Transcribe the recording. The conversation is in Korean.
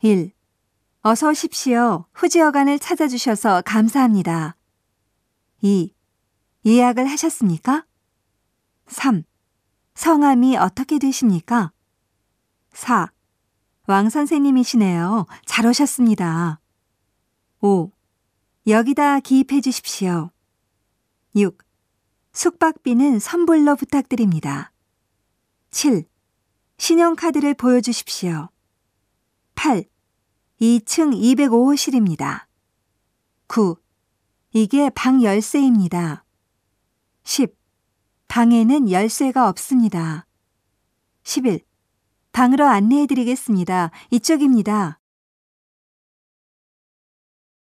1. 어서 오십시오. 후지어간을 찾아주셔서 감사합니다. 2. 예약을 하셨습니까? 3. 성함이 어떻게 되십니까? 4. 왕 선생님이시네요. 잘 오셨습니다. 5. 여기다 기입해 주십시오. 6. 숙박비는 선불로 부탁드립니다. 7. 신용카드를 보여주십시오. 8. 2층 205호실입니다. 9. 이게 방 열쇠입니다. 10. 방에는 열쇠가 없습니다. 11. 방으로 안내해 드리겠습니다. 이쪽입니다.